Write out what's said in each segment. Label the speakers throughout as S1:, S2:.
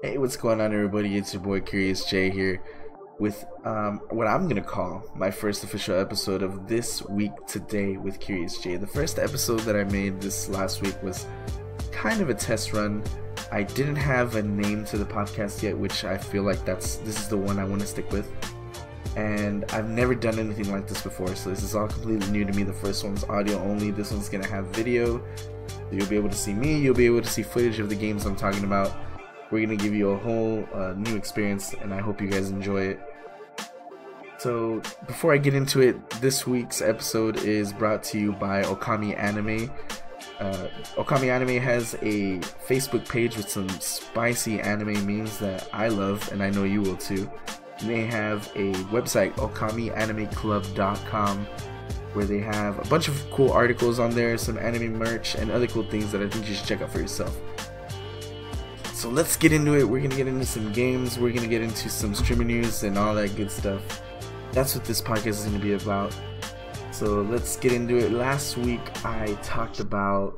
S1: Hey, what's going on, everybody? It's your boy Curious J here with um, what I'm gonna call my first official episode of this week today with Curious J. The first episode that I made this last week was kind of a test run. I didn't have a name to the podcast yet, which I feel like that's this is the one I want to stick with. And I've never done anything like this before, so this is all completely new to me. The first one's audio only. This one's gonna have video. You'll be able to see me. You'll be able to see footage of the games I'm talking about we're gonna give you a whole uh, new experience, and I hope you guys enjoy it. So, before I get into it, this week's episode is brought to you by Okami Anime. Uh, Okami Anime has a Facebook page with some spicy anime memes that I love, and I know you will too. They have a website, okamianimeclub.com, where they have a bunch of cool articles on there, some anime merch, and other cool things that I think you should check out for yourself. So let's get into it. We're gonna get into some games. We're gonna get into some streaming news and all that good stuff. That's what this podcast is gonna be about. So let's get into it. Last week I talked about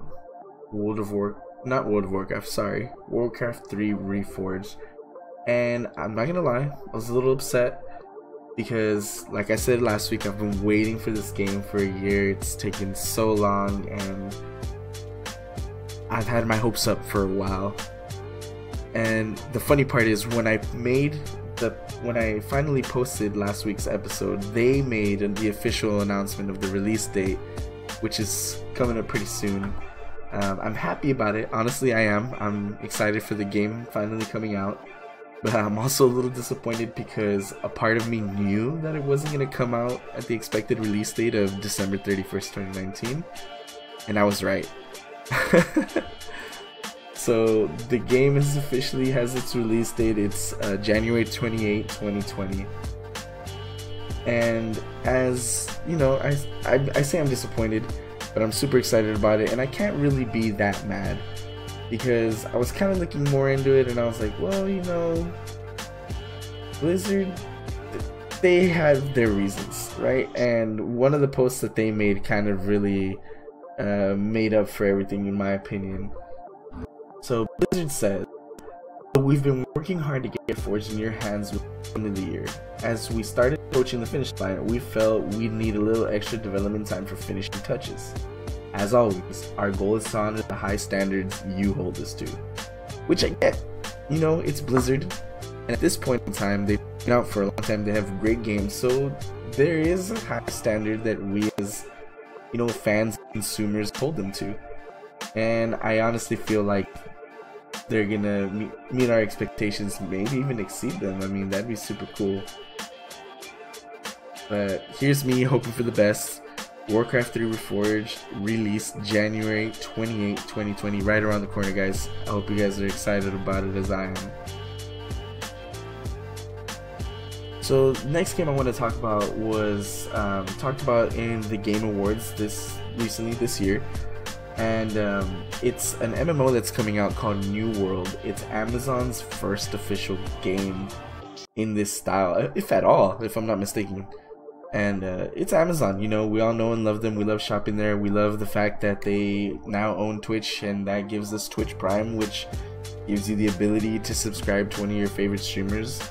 S1: World of War, not World of Warcraft. Sorry, Warcraft 3 Reforged. And I'm not gonna lie, I was a little upset because, like I said last week, I've been waiting for this game for a year. It's taken so long, and I've had my hopes up for a while and the funny part is when I made the when I finally posted last week's episode, they made the official announcement of the release date, which is coming up pretty soon. Um, I'm happy about it. Honestly, I am. I'm excited for the game finally coming out. But I'm also a little disappointed because a part of me knew that it wasn't going to come out at the expected release date of December 31st, 2019. And I was right. So the game is officially has its release date. It's uh, January 28, 2020. And as you know, I, I, I say I'm disappointed, but I'm super excited about it, and I can't really be that mad because I was kind of looking more into it, and I was like, well, you know, Blizzard, they have their reasons, right? And one of the posts that they made kind of really uh, made up for everything, in my opinion. So Blizzard says, We've been working hard to get Forge in your hands within the year. As we started approaching the finish line, we felt we'd need a little extra development time for finishing touches. As always, our goal is to honor the high standards you hold us to. Which I get. You know, it's Blizzard. And at this point in time, they've been out for a long time, they have great games, so there is a high standard that we as, you know, fans, and consumers hold them to. And I honestly feel like they're gonna meet, our expectations, maybe even exceed them. I mean, that'd be super cool. But here's me hoping for the best. Warcraft 3 Reforged released January 28, 2020, right around the corner, guys. I hope you guys are excited about it as I am. So, next game I want to talk about was um, talked about in the Game Awards this recently this year and um, it's an MMO that's coming out called New World. It's Amazon's first official game in this style, if at all, if I'm not mistaken. And uh, it's Amazon, you know, we all know and love them. We love shopping there. We love the fact that they now own Twitch, and that gives us Twitch Prime, which gives you the ability to subscribe to one of your favorite streamers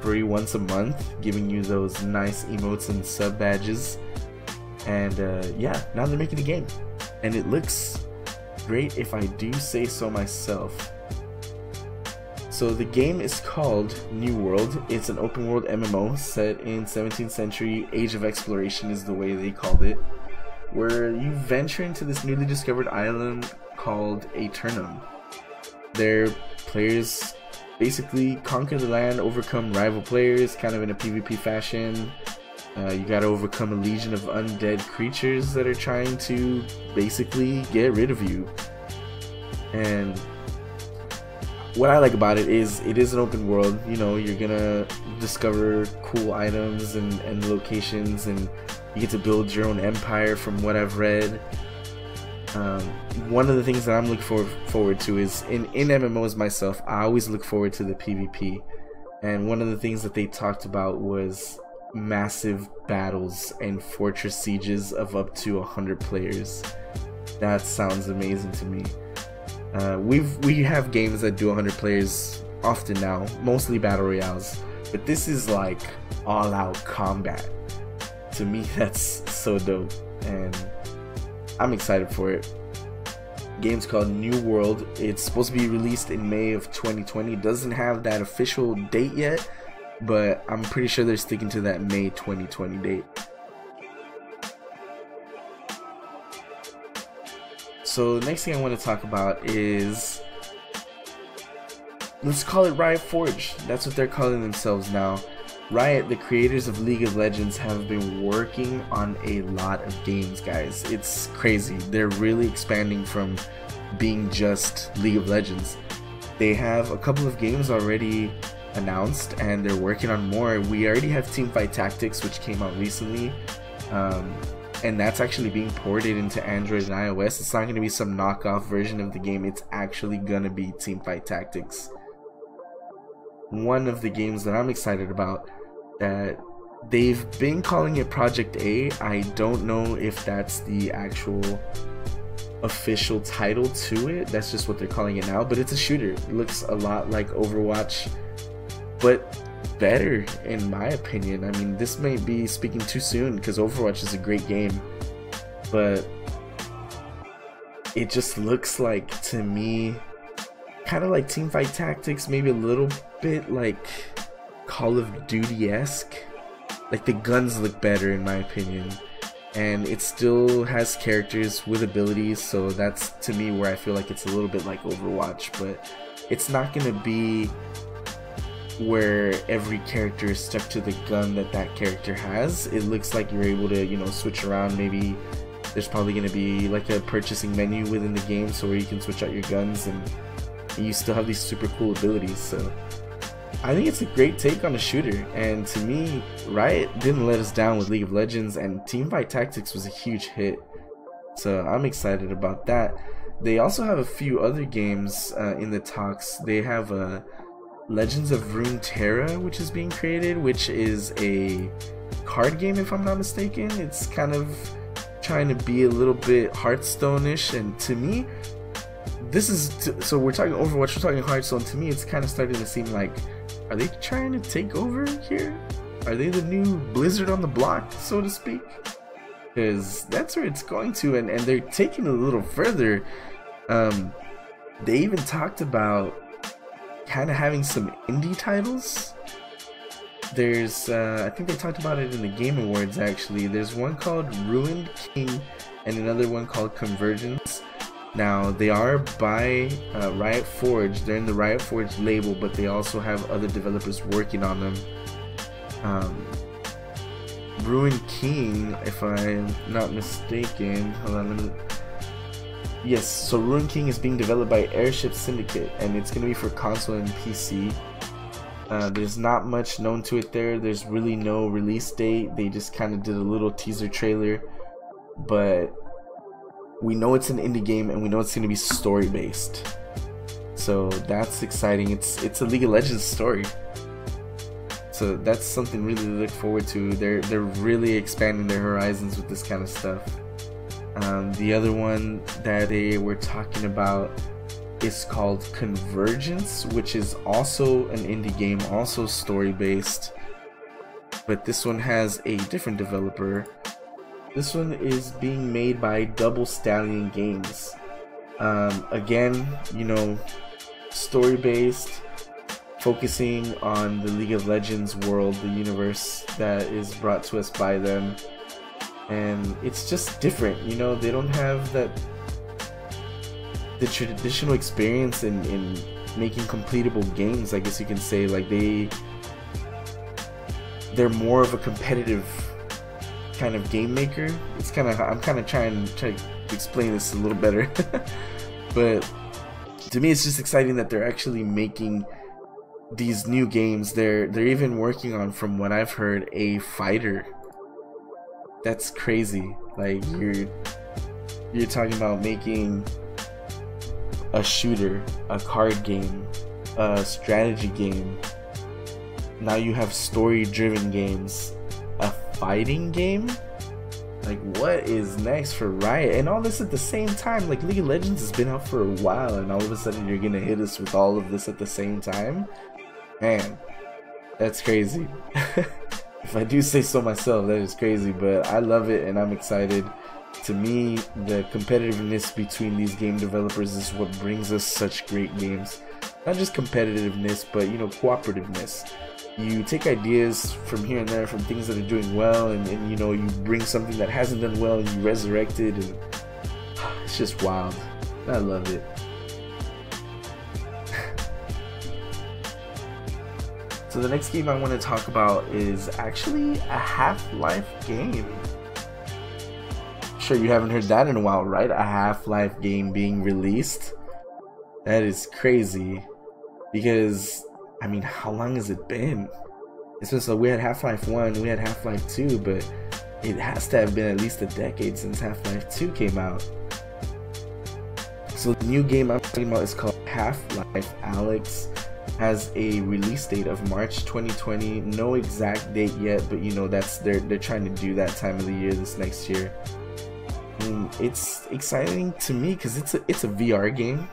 S1: free once a month, giving you those nice emotes and sub badges. And uh, yeah, now they're making a game and it looks great if I do say so myself. So the game is called New World. It's an open world MMO set in 17th century. Age of Exploration is the way they called it, where you venture into this newly discovered island called Aeternum. Their players basically conquer the land, overcome rival players, kind of in a PvP fashion. Uh, you gotta overcome a legion of undead creatures that are trying to basically get rid of you. And what I like about it is it is an open world. You know, you're gonna discover cool items and, and locations, and you get to build your own empire from what I've read. Um, one of the things that I'm looking for, forward to is in, in MMOs myself, I always look forward to the PvP. And one of the things that they talked about was massive battles and fortress sieges of up to 100 players. That sounds amazing to me. Uh, we've we have games that do 100 players often now, mostly battle royales, but this is like all out combat. To me, that's so dope, and I'm excited for it. Game's called New World. It's supposed to be released in May of 2020. Doesn't have that official date yet, but I'm pretty sure they're sticking to that May 2020 date. So the next thing I want to talk about is let's call it Riot Forge. That's what they're calling themselves now. Riot, the creators of League of Legends, have been working on a lot of games, guys. It's crazy. They're really expanding from being just League of Legends. They have a couple of games already announced and they're working on more. We already have Teamfight Tactics, which came out recently. Um, and that's actually being ported into Android and iOS. It's not going to be some knockoff version of the game. It's actually going to be Teamfight Tactics. One of the games that I'm excited about that they've been calling it Project A. I don't know if that's the actual official title to it. That's just what they're calling it now, but it's a shooter. It looks a lot like Overwatch, but better in my opinion. I mean, this may be speaking too soon because Overwatch is a great game, but it just looks like to me kind of like Teamfight Tactics, maybe a little bit like Call of Duty esque. Like the guns look better in my opinion. And it still has characters with abilities, so that's to me where I feel like it's a little bit like Overwatch, but it's not gonna be where every character is stuck to the gun that that character has. It looks like you're able to, you know, switch around. Maybe there's probably going to be like a purchasing menu within the game so where you can switch out your guns and you still have these super cool abilities. So I think it's a great take on a shooter. And to me, Riot didn't let us down with League of Legends and Teamfight Tactics was a huge hit. So I'm excited about that. They also have a few other games uh, in the talks. They have a Legends of Runeterra, which is being created, which is a card game, if I'm not mistaken. It's kind of trying to be a little bit Hearthstone-ish, and to me, this is t- so we're talking Overwatch, we're talking Hearthstone. To me, it's kind of starting to seem like, are they trying to take over here? Are they the new Blizzard on the block, so to speak? Because that's where it's going to, and, and they're taking it a little further. Um, they even talked about kind of having some indie titles. There's, uh, I think they talked about it in the Game Awards actually. There's one called Ruined King and another one called Convergence. Now, they are by uh, Riot Forge. They're in the Riot Forge label, but they also have other developers working on them. Um, Ruined King, if I'm not mistaken, hold on, let me Yes, so Ruined King is being developed by Airship Syndicate, and it's going to be for console and PC. Uh, there's not much known to it there. There's really no release date. They just kind of did a little teaser trailer, but we know it's an indie game, and we know it's going to be story based. So that's exciting. It's it's a League of Legends story. So that's something really to look forward to. They're they're really expanding their horizons with this kind of stuff. Um, the other one that they were talking about is called Convergence, which is also an indie game, also story based. But this one has a different developer. This one is being made by Double Stallion Games. Um, again, you know, story based, focusing on the League of Legends world, the universe that is brought to us by them and it's just different you know they don't have that the traditional experience in, in making completable games i guess you can say. Like they they're more of a competitive kind of game maker. It's kind of i'm kind of trying, to explain this a little better. But to me it's just exciting that they're actually making these new games. They're they're even working on from what i've heard a fighter that's crazy. Like you're you're talking about making a shooter, a card game, a strategy game. Now you have story driven games, a fighting game. Like, what is next for Riot? And all this at the same time. Like, League of Legends has been out for a while, and all of a sudden you're gonna hit us with all of this at the same time? Man, that's crazy. if I do say so myself, that is crazy, but I love it and I'm excited. To me, the competitiveness between these game developers is what brings us such great games. Not just competitiveness, but you know, cooperativeness you take ideas from here and there from things that are doing well and, and you know you bring something that hasn't done well and you resurrect it and it's just wild i love it so the next game i want to talk about is actually a half-life game sure you haven't heard that in a while right a half-life game being released that is crazy because I mean, how long has it been? It's been so we had Half Life 1, we had Half Life 2, but it has to have been at least a decade since Half Life 2 came out. So the new game I'm talking about is called Half Life Alyx. Has a release date of March 2020. No exact date yet, but you know that's they're they're trying to do that time of the year this next year. And it's exciting to me because it's a it's a VR game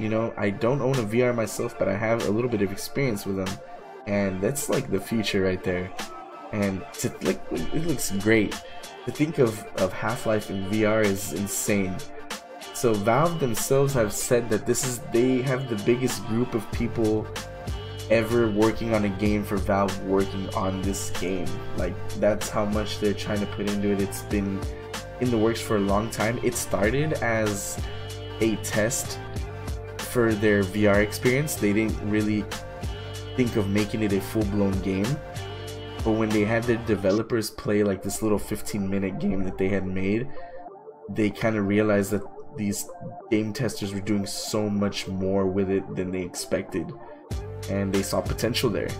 S1: you know, I don't own a VR myself, but I have a little bit of experience with them, and that's like the future right there. And to like, it looks great. To think of of Half Life in VR is insane. So Valve themselves have said that this is they have the biggest group of people ever working on a game for Valve working on this game. Like that's how much they're trying to put into it. It's been in the works for a long time. It started as a test for their VR experience, they didn't really think of making it a full blown game. But when they had their developers play like this little 15 minute game that they had made, they kind of realized that these game testers were doing so much more with it than they expected. And they saw potential there.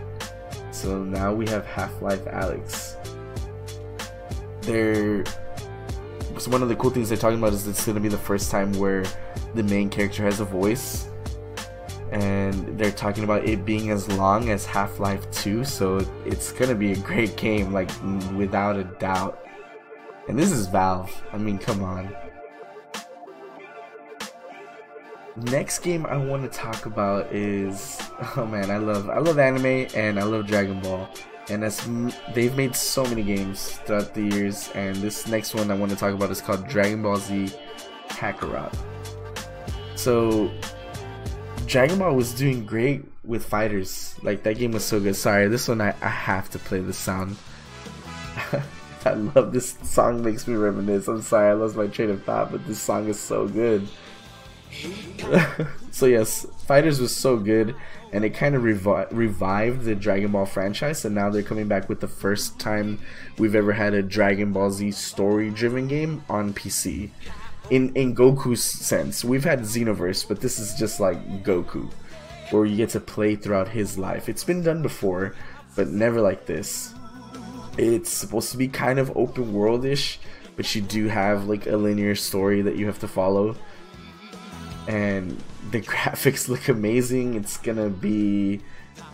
S1: So now we have Half Life Alyx. They're so one of the cool things they're talking about is it's going to be the first time where the main character has a voice and they're talking about it being as long as Half-Life 2 so it's going to be a great game like without a doubt and this is Valve I mean come on next game I want to talk about is oh man I love I love anime and I love Dragon Ball. And as they've made so many games throughout the years and this next one i want to talk about is called dragon ball z kakarot. So dragon ball was doing great with FighterZ. Like that game was so good. Sorry this one i, I have to play the sound. I love this song makes me reminisce. I'm sorry i lost my train of thought but this song is so good so yes FighterZ was so good and it kind of revi- revived the Dragon Ball franchise. And now they're coming back with the first time we've ever had a Dragon Ball Z story-driven game on PC. In in Goku's sense, we've had Xenoverse, but this is just like Goku, where you get to play throughout his life. It's been done before, but never like this. It's supposed to be kind of open worldish, but you do have like a linear story that you have to follow. And the graphics look amazing. It's gonna be,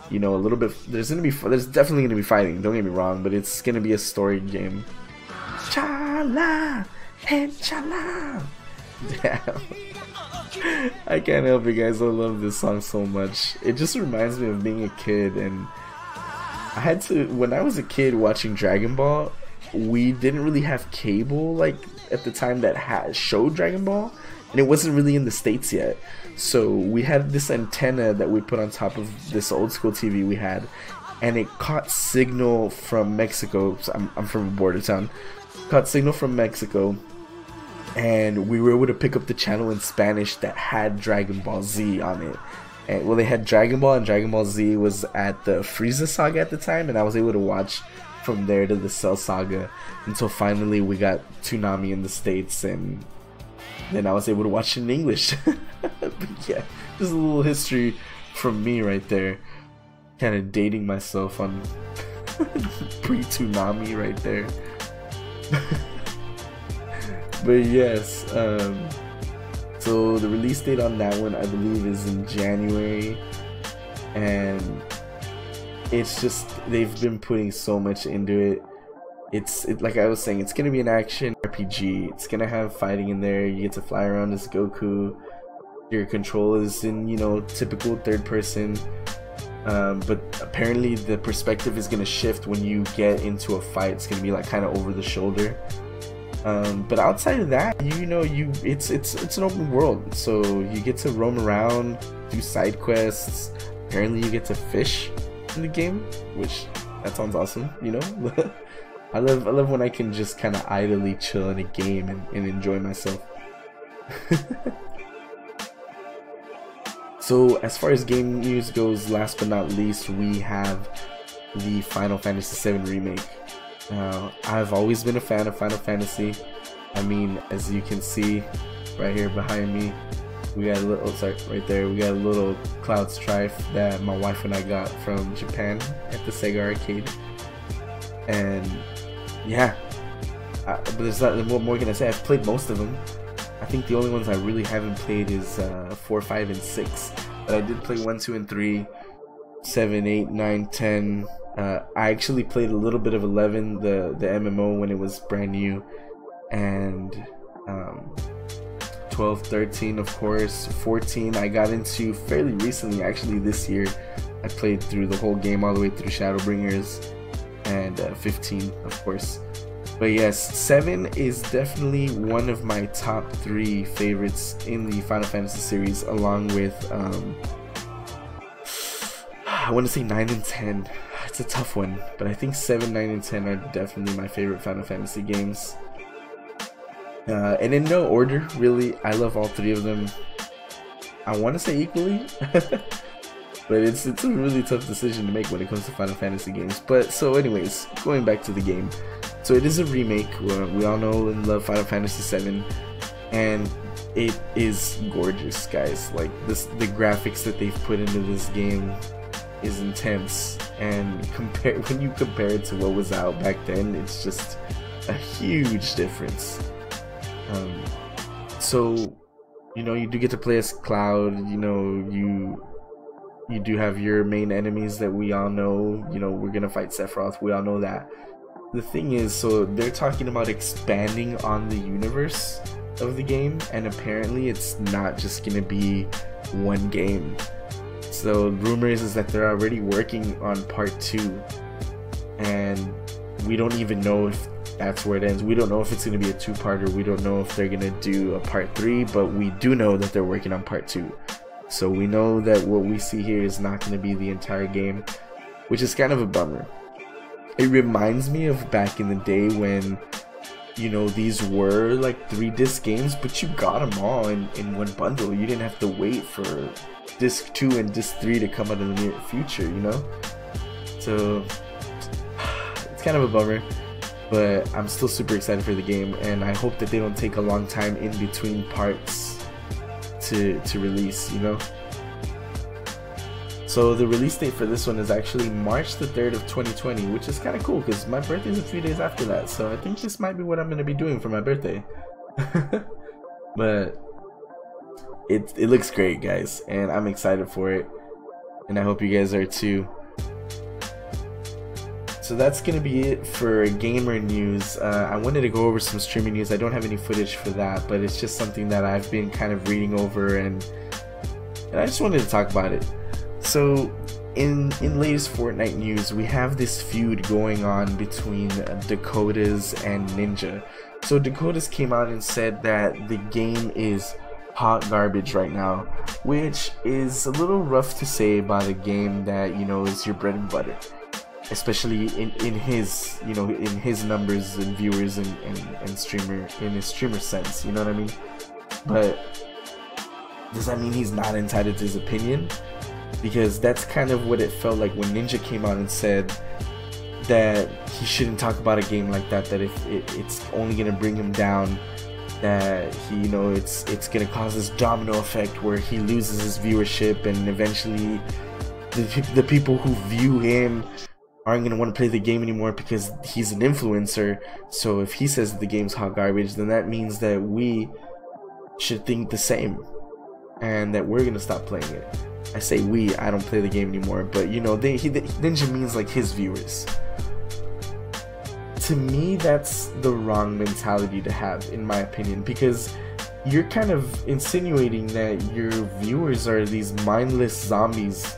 S1: you know, a little bit. There's gonna be. There's definitely gonna be fighting. Don't get me wrong, but it's gonna be a story game. Chala and chala. Damn. I can't help it, guys. I love this song so much. It just reminds me of being a kid, and I had to. When I was a kid watching Dragon Ball, we didn't really have cable like at the time that had showed Dragon Ball, and it wasn't really in the states yet. So we had this antenna that we put on top of this old school TV we had, and it caught signal from Mexico. So I'm, I'm from a border town. Caught signal from Mexico, and we were able to pick up the channel in Spanish that had Dragon Ball Z on it. And well, they had Dragon Ball, and Dragon Ball Z was at the Frieza saga at the time, and I was able to watch from there to the Cell saga until finally we got Toonami in the states and then I was able to watch it in English. yeah, just a little history from me right there. Kind of dating myself on pre Toonami right there. but yes, um, so the release date on that one I believe is in January, and it's just they've been putting so much into it. It's it, like I was saying, it's gonna be an action RPG. It's gonna have fighting in there. You get to fly around as Goku. Your control is in you know typical third person. Um, but apparently the perspective is gonna shift when you get into a fight. It's gonna be like kind of over the shoulder. Um, but outside of that, you know, you it's it's it's an open world, so you get to roam around, do side quests. Apparently, you get to fish in the game, which that sounds awesome. You know, I love I love when I can just kind of idly chill in a game and, and enjoy myself. so as far as game news goes, last but not least, we have the Final Fantasy VII remake. Uh, I've always been a fan of Final Fantasy. I mean, as you can see right here behind me, we got a little, sorry, right there, we got a little Cloud Strife that my wife and I got from Japan at the Sega arcade. And yeah, uh, but there's not, what more can I say? I've played most of them. I think the only ones I really haven't played is uh, 4, 5, and 6. But I did play 1, 2, and 3, 7, 8, 9, 10. Uh, I actually played a little bit of 11, the, the MMO, when it was brand new. And um, 12, 13, of course. 14, I got into fairly recently, actually, this year. I played through the whole game all the way through Shadowbringers. And uh, 15, of course. But yes, 7 is definitely one of my top 3 favorites in the Final Fantasy series, along with, um, I want to say 9 and 10. It's a tough one, but I think 7, 9, and 10 are definitely my favorite Final Fantasy games. Uh, and in no order, really, I love all three of them. I want to say equally, but it's it's a really tough decision to make when it comes to Final Fantasy games. But so, anyways, going back to the game, so it is a remake. We all know and love Final Fantasy VII, and it is gorgeous, guys. Like this, the graphics that they've put into this game is intense, and compare when you compare it to what was out back then, it's just a huge difference. Um, so, you know, you do get to play as Cloud. You know, you you do have your main enemies that we all know. You know, we're gonna fight Sephiroth. We all know that. The thing is, so they're talking about expanding on the universe of the game, and apparently it's not just gonna be one game. So rumors is that they're already working on part two, and we don't even know if that's where it ends. We don't know if it's to be a two parter. We don't know if they're to do a part three, but we do know that they're working on part two. So we know that what we see here is not going to be the entire game, which is kind of a bummer. It reminds me of back in the day when, you know, these were like three disc games, but you got them all in, in one bundle. You didn't have to wait for disc two and disc three to come out in the near future, you know? So it's kind of a bummer but I'm still super excited for the game, and I hope that they don't take a long time in between parts to to release. You know. So the release date for this one is actually March the 3rd of 2020, which is kind of cool because my birthday is a few days after that. So I think this might be what I'm going to be doing for my birthday. but it it looks great, guys, and I'm excited for it. And I hope you guys are too. So that's gonna be it for gamer news. Uh, I wanted to go over some streaming news. I don't have any footage for that, but it's just something that I've been kind of reading over and and I just wanted to talk about it. So in in latest Fortnite news, we have this feud going on between Dakotaz and Ninja. So Dakotaz came out and said that the game is hot garbage right now, which is a little rough to say about a game that you know is your bread and butter especially in, in his you know in his numbers and viewers and, and, and streamer in his streamer sense you know what I mean? But does that mean he's not entitled to his opinion? Because that's kind of what it felt like when Ninja came out and said that he shouldn't talk about a game like that that if it, it's only gonna bring him down that he you know it's it's gonna cause this domino effect where he loses his viewership and eventually the, the people who view him aren't going to want to play the game anymore because he's an influencer. So if he says the game's hot garbage, then that means that we should think the same and that we're going to stop playing it. I say we, I don't play the game anymore, but you know, they, he, Ninja means like his viewers. to me that's the wrong mentality to have in my opinion because you're kind of insinuating that your viewers are these mindless zombies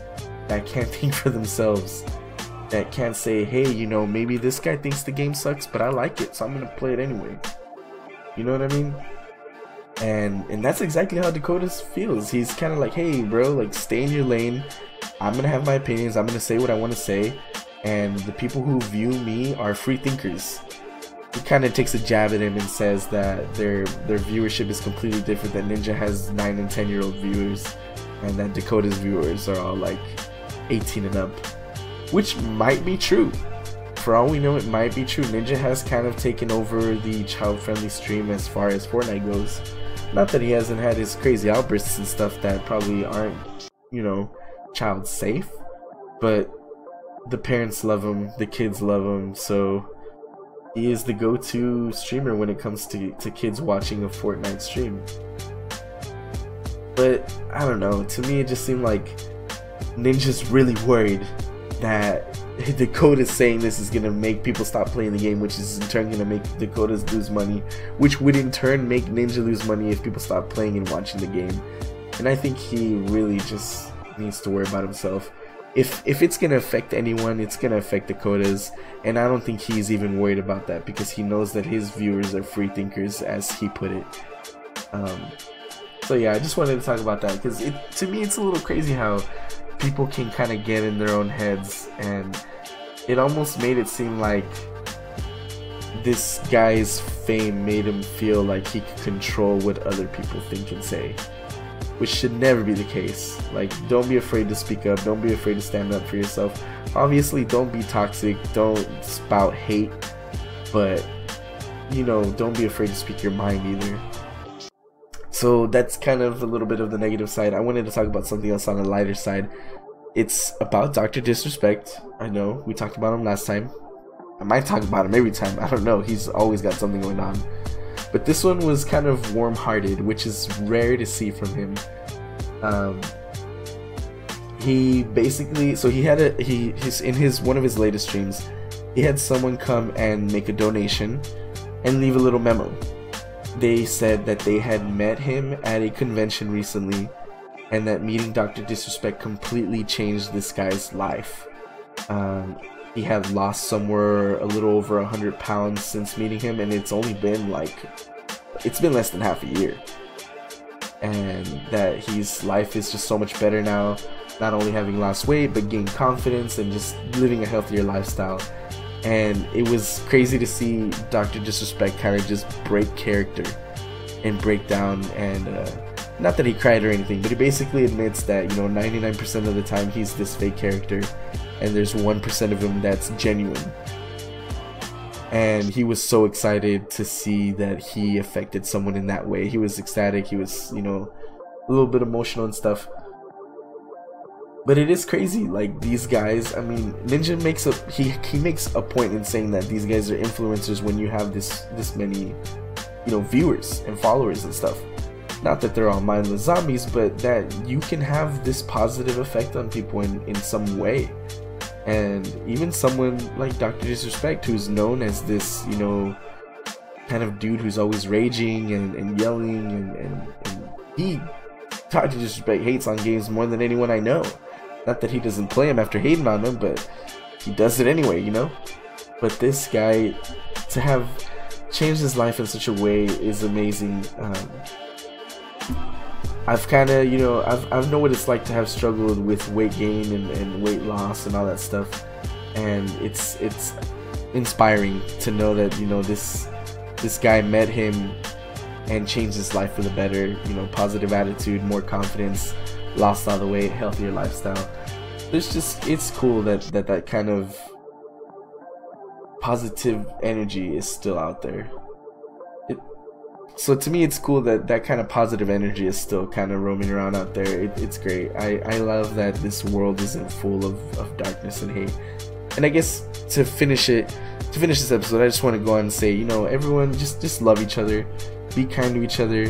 S1: that can't think for themselves that can't say hey you know maybe this guy thinks the game sucks but i like it so i'm gonna play it anyway you know what i mean and and that's exactly how Dakotaz feels. He's kind of like, hey, bro, like stay in your lane. I'm gonna have my opinions. I'm gonna say what I want to say, and the people who view me are free thinkers. He kind of takes a jab at him and says that their their viewership is completely different. That Ninja has nine and ten year old viewers, and that Dakota's viewers are all like 18 and up, which might be true. For all we know, it might be true. Ninja has kind of taken over the child friendly stream as far as Fortnite goes not that he hasn't had his crazy outbursts and stuff that probably aren't, you know, child safe, but the parents love him, the kids love him, so he is the go-to streamer when it comes to, to kids watching a Fortnite stream. But I don't know, to me it just seemed like Ninja's really worried that Dakotaz saying this is gonna make people stop playing the game, which is in turn gonna make Dakotaz lose money, which would in turn make Ninja lose money if people stop playing and watching the game. And I think he really just needs to worry about himself. If if it's gonna affect anyone, it's gonna affect Dakotaz, and I don't think he's even worried about that because he knows that his viewers are free thinkers, as he put it. Um, so yeah, I just wanted to talk about that because to me it's a little crazy how people can kind of get in their own heads and it almost made it seem like this guy's fame made him feel like he could control what other people think and say which should never be the case. Like don't be afraid to speak up. Don't be afraid to stand up for yourself. Obviously don't be toxic. Don't spout hate. But you know don't be afraid to speak your mind either so that's kind of a little bit of the negative side. I wanted to talk about something else on the lighter side. It's about Dr. Disrespect. I know we talked about him last time. I might talk about him every time. I don't know. He's always got something going on. But this one was kind of warm-hearted, which is rare to see from him. Um, he basically, so he had a he his in his one of his latest streams, he had someone come and make a donation and leave a little memo they said that they had met him at a convention recently and that meeting Dr. Disrespect completely changed this guy's life. Um, he had lost somewhere a little over 100 pounds since meeting him, and it's only been like, it's been less than half a year. And that his life is just so much better now, not only having lost weight, but gained confidence and just living a healthier lifestyle and it was crazy to see Dr. Disrespect kind of just break character and break down and uh, not that he cried or anything, but he basically admits that you know 99% of the time he's this fake character and there's 1% of him that's genuine. And he was so excited to see that he affected someone in that way. He was ecstatic, he was, you know, a little bit emotional and stuff but it is crazy like these guys i mean ninja makes a he he makes a point in saying that these guys are influencers when you have this this many you know viewers and followers and stuff not that they're all mindless zombies but that you can have this positive effect on people in in some way and even someone like dr disrespect who's known as this you know kind of dude who's always raging and, and yelling and, and, and he Dr. Disrespect hates on games more than anyone I know. Not that he doesn't play him after hating on him, but he does it anyway, you know? But this guy, to have changed his life in such a way is amazing. Um, I've kind of, you know, I've, I know what it's like to have struggled with weight gain and, and weight loss and all that stuff. And it's, it's inspiring to know that, you know, this, this guy met him and changed his life for the better. You know, positive attitude, more confidence, lost all the weight, healthier lifestyle. There's just it's cool that that that kind of positive energy is still out there. It, so to me, it's cool that that kind of positive energy is still kind of roaming around out there. It, it's great. I, I love that this world isn't full of, of darkness and hate. And I guess to finish it, to finish this episode, I just want to go on and say, you know, everyone just just love each other, be kind to each other,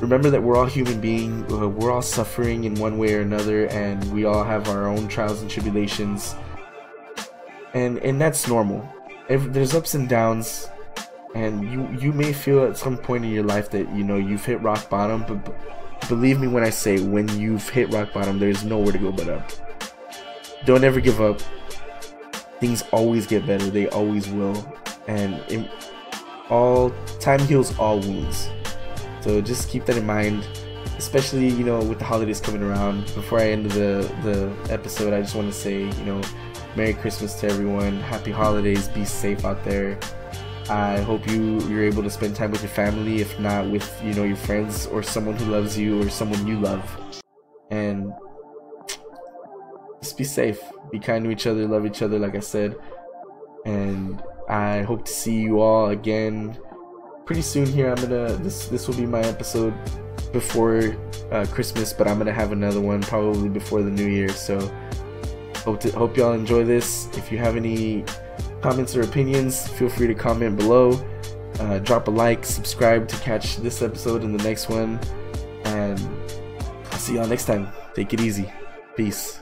S1: remember that we're all human beings. Uh, we're all suffering in one way or another, and we all have our own trials and tribulations, and and that's normal. every, there's ups and downs, and you you may feel at some point in your life that you know you've hit rock bottom, but believe me when I say when you've hit rock bottom, there's nowhere to go but up. Don't ever give up. Things always get better. They always will, and in, all time heals all wounds. So just keep that in mind especially you know with the holidays coming around. Before i end the the episode i just want to say you know merry christmas to everyone. Happy holidays. Be safe out there. I hope you you're able to spend time with your family if not with you know your friends or someone who loves you or someone you love. And just be safe. Be kind to each other love each other like i said. And i hope to see you all again pretty soon here i'm gonna this this will be my episode before uh, Christmas, but I'm gonna have another one probably before the New Year. So hope to hope y'all enjoy this. If you have any comments or opinions, feel free to comment below. Uh, drop a like, subscribe to catch this episode and the next one, and I'll see y'all next time. Take it easy. Peace.